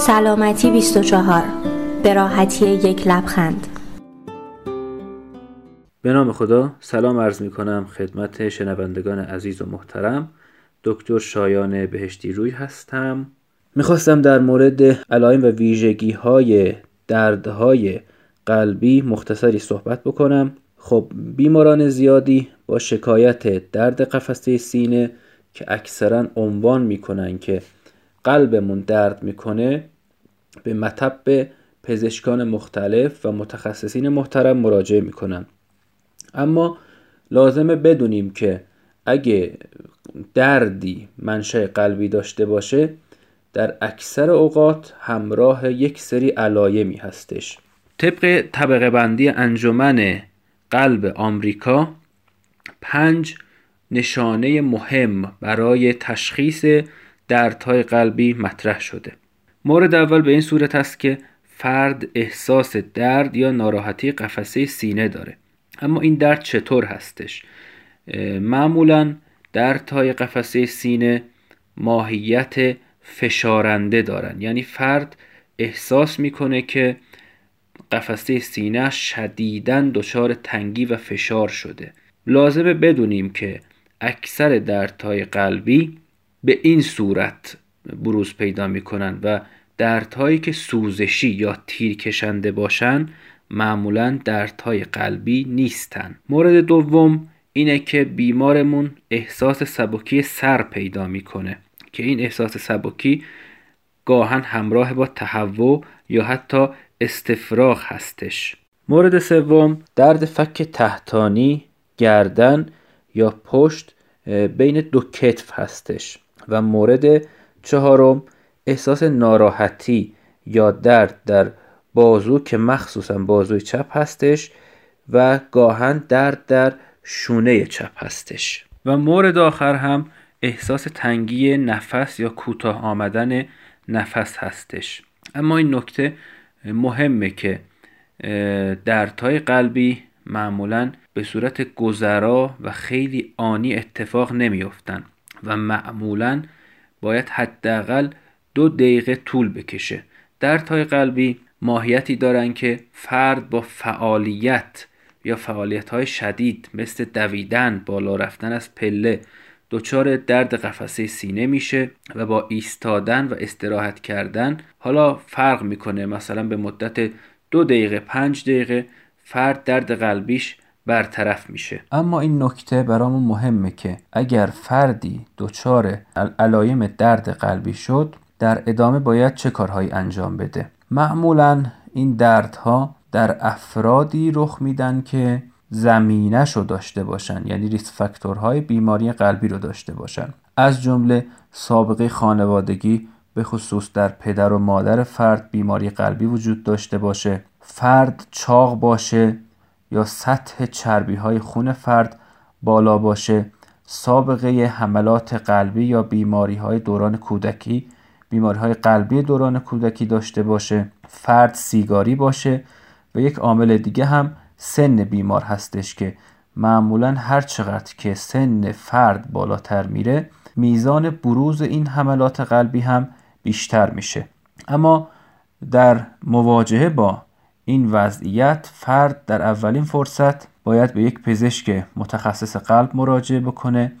سلامتی 24 به راحتی یک لبخند. به نام خدا سلام عرض می کنم خدمت شنوندگان عزیز و محترم. دکتر شایان بهشتی روی هستم. می‌خواستم در مورد علائم و ویژگی های دردهای قلبی مختصری صحبت بکنم. خب بیماران زیادی با شکایت درد قفسه سینه که اکثرا عنوان می‌کنن که قلبمون درد می‌کنه به مطب پزشکان مختلف و متخصصین محترم مراجعه می‌کنن اما لازمه بدونیم که اگه دردی منشأ قلبی داشته باشه در اکثر اوقات همراه یک سری علایمی هستش. طبق طبقه بندی انجمن قلب آمریکا پنج نشانه مهم برای تشخیص دردهای قلبی مطرح شده. مورد اول به این صورت است که فرد احساس درد یا ناراحتی قفسه سینه داره. اما این درد چطور هستش؟ معمولا دردهای قفسه سینه ماهیت فشارنده دارن. یعنی فرد احساس می‌کنه که قفسه سینه شدیداً دچار تنگی و فشار شده. لازمه بدونیم که اکثر دردهای قلبی به این صورت بروز پیدا می‌کنن و دردهایی که سوزشی یا تیر کشنده باشن معمولا دردهای قلبی نیستن. مورد دوم اینه که بیمارمون احساس سبکی سر پیدا می‌کنه که این احساس سبکی گاهن همراه با تهوع یا حتی استفراغ هستش. مورد سوم درد فک تحتانی گردن یا پشت بین دو کتف هستش. و مورد چهارم احساس ناراحتی یا درد در بازو که مخصوصا بازوی چپ هستش و گاهن درد در شونه چپ هستش. و مورد آخر هم احساس تنگی نفس یا کوتاه آمدن نفس هستش. اما این نکته مهمه که دردهای قلبی معمولا به صورت گذرا و خیلی آنی اتفاق نمیافتند و معمولا باید حداقل دو دقیقه طول بکشه. دردهای قلبی ماهیتی دارند که فرد با فعالیت یا فعالیت های شدید مثل دویدن بالا رفتن از پله دچار درد قفسه سینه میشه و با ایستادن و استراحت کردن حالا فرق می‌کنه. مثلا به مدت دو دقیقه پنج دقیقه فرد درد قلبیش برطرف میشه. اما این نکته برامون مهمه که اگر فردی دچار علایم درد قلبی شد در ادامه باید چه کارهایی انجام بده؟ معمولا این دردها در افرادی رخ میدن که زمینش رو داشته باشن یعنی ریس فاکتورهای بیماری قلبی رو داشته باشن. از جمله سابقه خانوادگی به خصوص در پدر و مادر فرد بیماری قلبی وجود داشته باشه. فرد چاق باشه یا سطح چربی های خون فرد بالا باشه سابقه حملات قلبی یا بیماری های دوران کودکی بیماری های قلبی دوران کودکی داشته باشه فرد سیگاری باشه و یک عامل دیگه هم سن بیمار هستش که معمولا هر چقدر که سن فرد بالاتر میره میزان بروز این حملات قلبی هم بیشتر میشه. اما در مواجهه با این وضعیت فرد در اولین فرصت باید به یک پزشک متخصص قلب مراجعه بکنه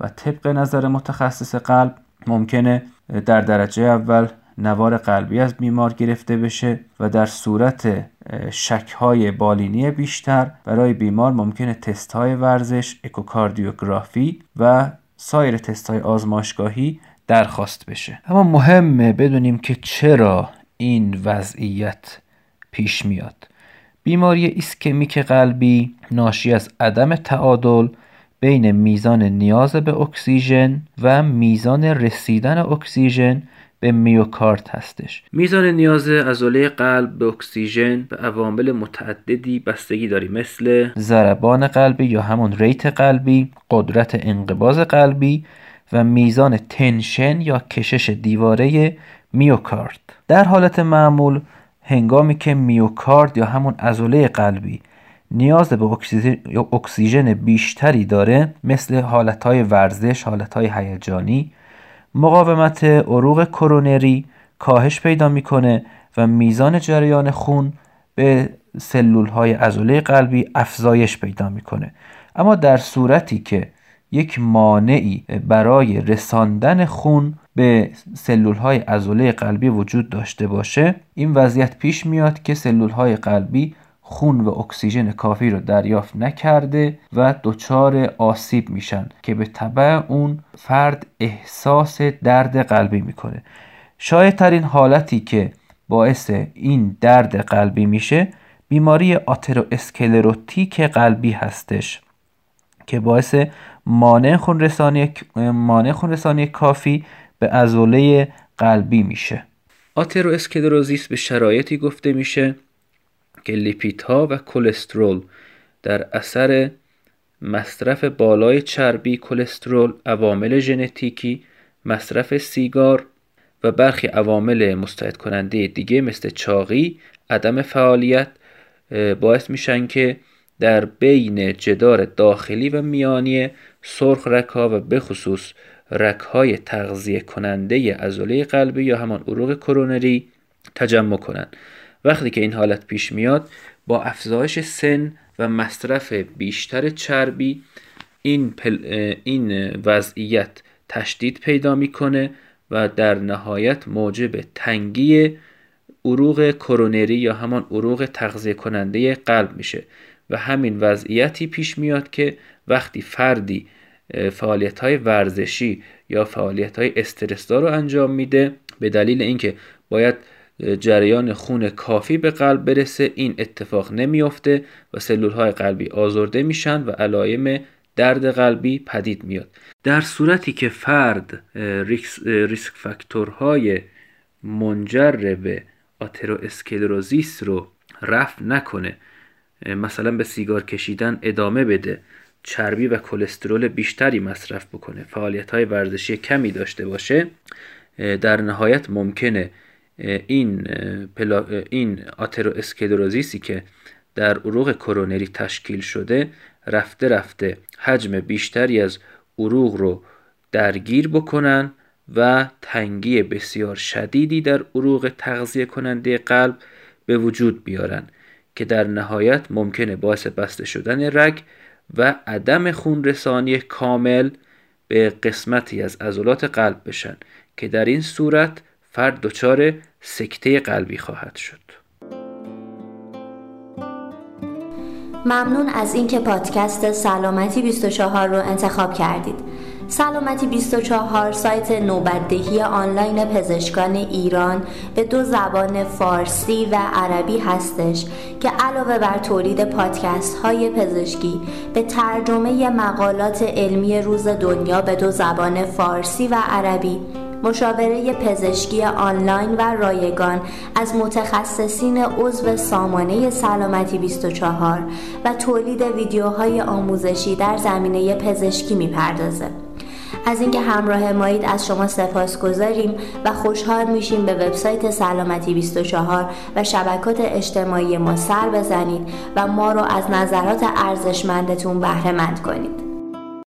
و طبق نظر متخصص قلب ممکنه در درجه اول نوار قلبی از بیمار گرفته بشه و در صورت شکهای بالینی بیشتر برای بیمار ممکنه تست های ورزش، اکوکاردیوگرافی و سایر تست های آزمایشگاهی درخواست بشه. اما مهمه بدونیم که چرا این وضعیت پیش میاد. بیماری ایسکمیک قلبی ناشی از عدم تعادل بین میزان نیاز به اکسیژن و میزان رسیدن اکسیژن به میوکارد هستش. میزان نیاز عضله قلب به اکسیژن به عوامل متعددی بستگی داری مثل ضربان قلبی یا همون ریت قلبی قدرت انقباز قلبی و میزان تنشن یا کشش دیواره میوکارد. در حالت معمول هنگامی که میوکارد یا همون عضله قلبی نیاز به اکسیژن بیشتری داره مثل حالتهای ورزش، حالتهای هیجانی مقاومت عروق کرونری کاهش پیدا می‌کنه و میزان جریان خون به سلول های عضله قلبی افزایش پیدا می‌کنه. اما در صورتی که یک مانعی برای رساندن خون به سلول های عضله قلبی وجود داشته باشه این وضعیت پیش میاد که سلول های قلبی خون و اکسیژن کافی رو دریافت نکرده و دچار آسیب میشن که به طبع اون فرد احساس درد قلبی می‌کنه. شاید ترین حالتی که باعث این درد قلبی میشه بیماری آترواسکلروتیک قلبی هستش که باعث مانع خونرسانی مانع خونرسانی کافی به عضله قلبی میشه. آترواسکلروزیس به شرایطی گفته میشه که لیپیدها و کلسترول در اثر مصرف بالای چربی کلسترول عوامل ژنتیکی مصرف سیگار و برخی عوامل مستعد کننده دیگه مثل چاقی عدم فعالیت باعث میشن که در بین جدار داخلی و میانی سرخ رکها و به خصوص رکهای تغذیه کننده عضله قلبی یا همان عروق کرونری تجمع کنند. وقتی که این حالت پیش میاد با افزایش سن و مصرف بیشتر چربی این, این وضعیت تشدید پیدا می‌کنه و در نهایت موجب تنگی عروق کرونری یا همان عروق تغذیه کننده قلب میشه. و همین وضعیتی پیش میاد که وقتی فردی فعالیت های ورزشی یا فعالیت های استرسدار رو انجام میده به دلیل اینکه باید جریان خون کافی به قلب برسه این اتفاق نمیافته و سلول های قلبی آزرده میشن و علائم درد قلبی پدید میاد. در صورتی که فرد ریسک فاکتورهای منجر به آترواسکلروزیس رو رفع نکنه مثلا به سیگار کشیدن ادامه بده چربی و کلسترول بیشتری مصرف بکنه فعالیت های ورزشی کمی داشته باشه در نهایت ممکنه این, پلا... این آترواسکلروزیسی که در عروق کرونری تشکیل شده رفته رفته حجم بیشتری از عروق رو درگیر بکنن و تنگی بسیار شدیدی در عروق تغذیه کننده قلب به وجود بیارن که در نهایت ممکنه باعث بسته شدن رگ و عدم خون رسانی کامل به قسمتی از عضلات قلب بشن که در این صورت فرد دچار سکته قلبی خواهد شد. ممنون از اینکه پادکست سلامتی 24 رو انتخاب کردید. سلامتی 24 سایت نوبتدهی آنلاین پزشکان ایران به دو زبان فارسی و عربی هستش که علاوه بر تولید پادکست های پزشکی به ترجمه مقالات علمی روز دنیا به دو زبان فارسی و عربی مشاوره پزشکی آنلاین و رایگان از متخصصین عضو سامانه سلامتی 24 و تولید ویدیوهای آموزشی در زمینه پزشکی می‌پردازه. از اینکه همراه مایید از شما سپاس گذاریم و خوشحال میشیم به وبسایت سلامتی 24 و شبکات اجتماعی ما سر بزنید و ما رو از نظرات ارزشمندتون بهره مند کنید.